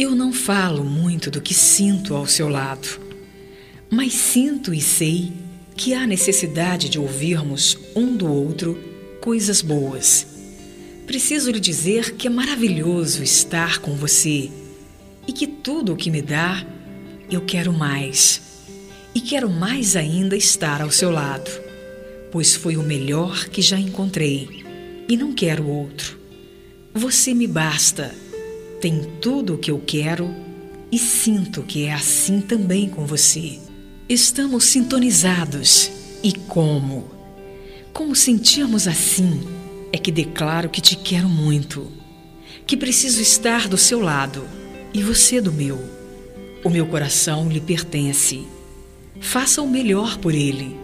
Eu não falo muito do que sinto ao seu lado, mas sinto e sei que há necessidade de ouvirmos um do outro coisas boas. Preciso lhe dizer que é maravilhoso estar com você e que tudo o que me dá, eu quero mais. E quero mais ainda estar ao seu lado, pois foi o melhor que já encontrei e não quero outro. Você me basta, tem tudo o que eu quero e sinto que é assim também com você. Estamos sintonizados e como? Como sentirmos assim, é que declaro que te quero muito, que preciso estar do seu lado e você do meu. O meu coração lhe pertence. Faça o melhor por ele,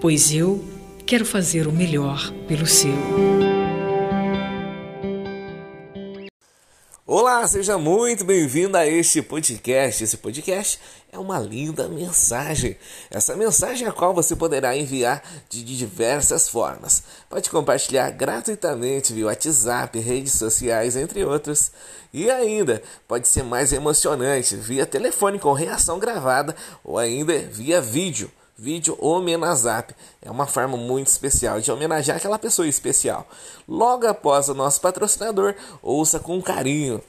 pois eu quero fazer o melhor pelo seu. Olá, seja muito bem-vindo a este podcast. Esse podcast é uma linda mensagem. Essa mensagem é a qual você poderá enviar de diversas formas. Pode compartilhar gratuitamente via WhatsApp, redes sociais, entre outros. E ainda pode ser mais emocionante via telefone com reação gravada ou ainda via vídeo vídeo Homenazap. É uma forma muito especial de homenagear aquela pessoa especial. Logo após o nosso patrocinador, ouça com carinho.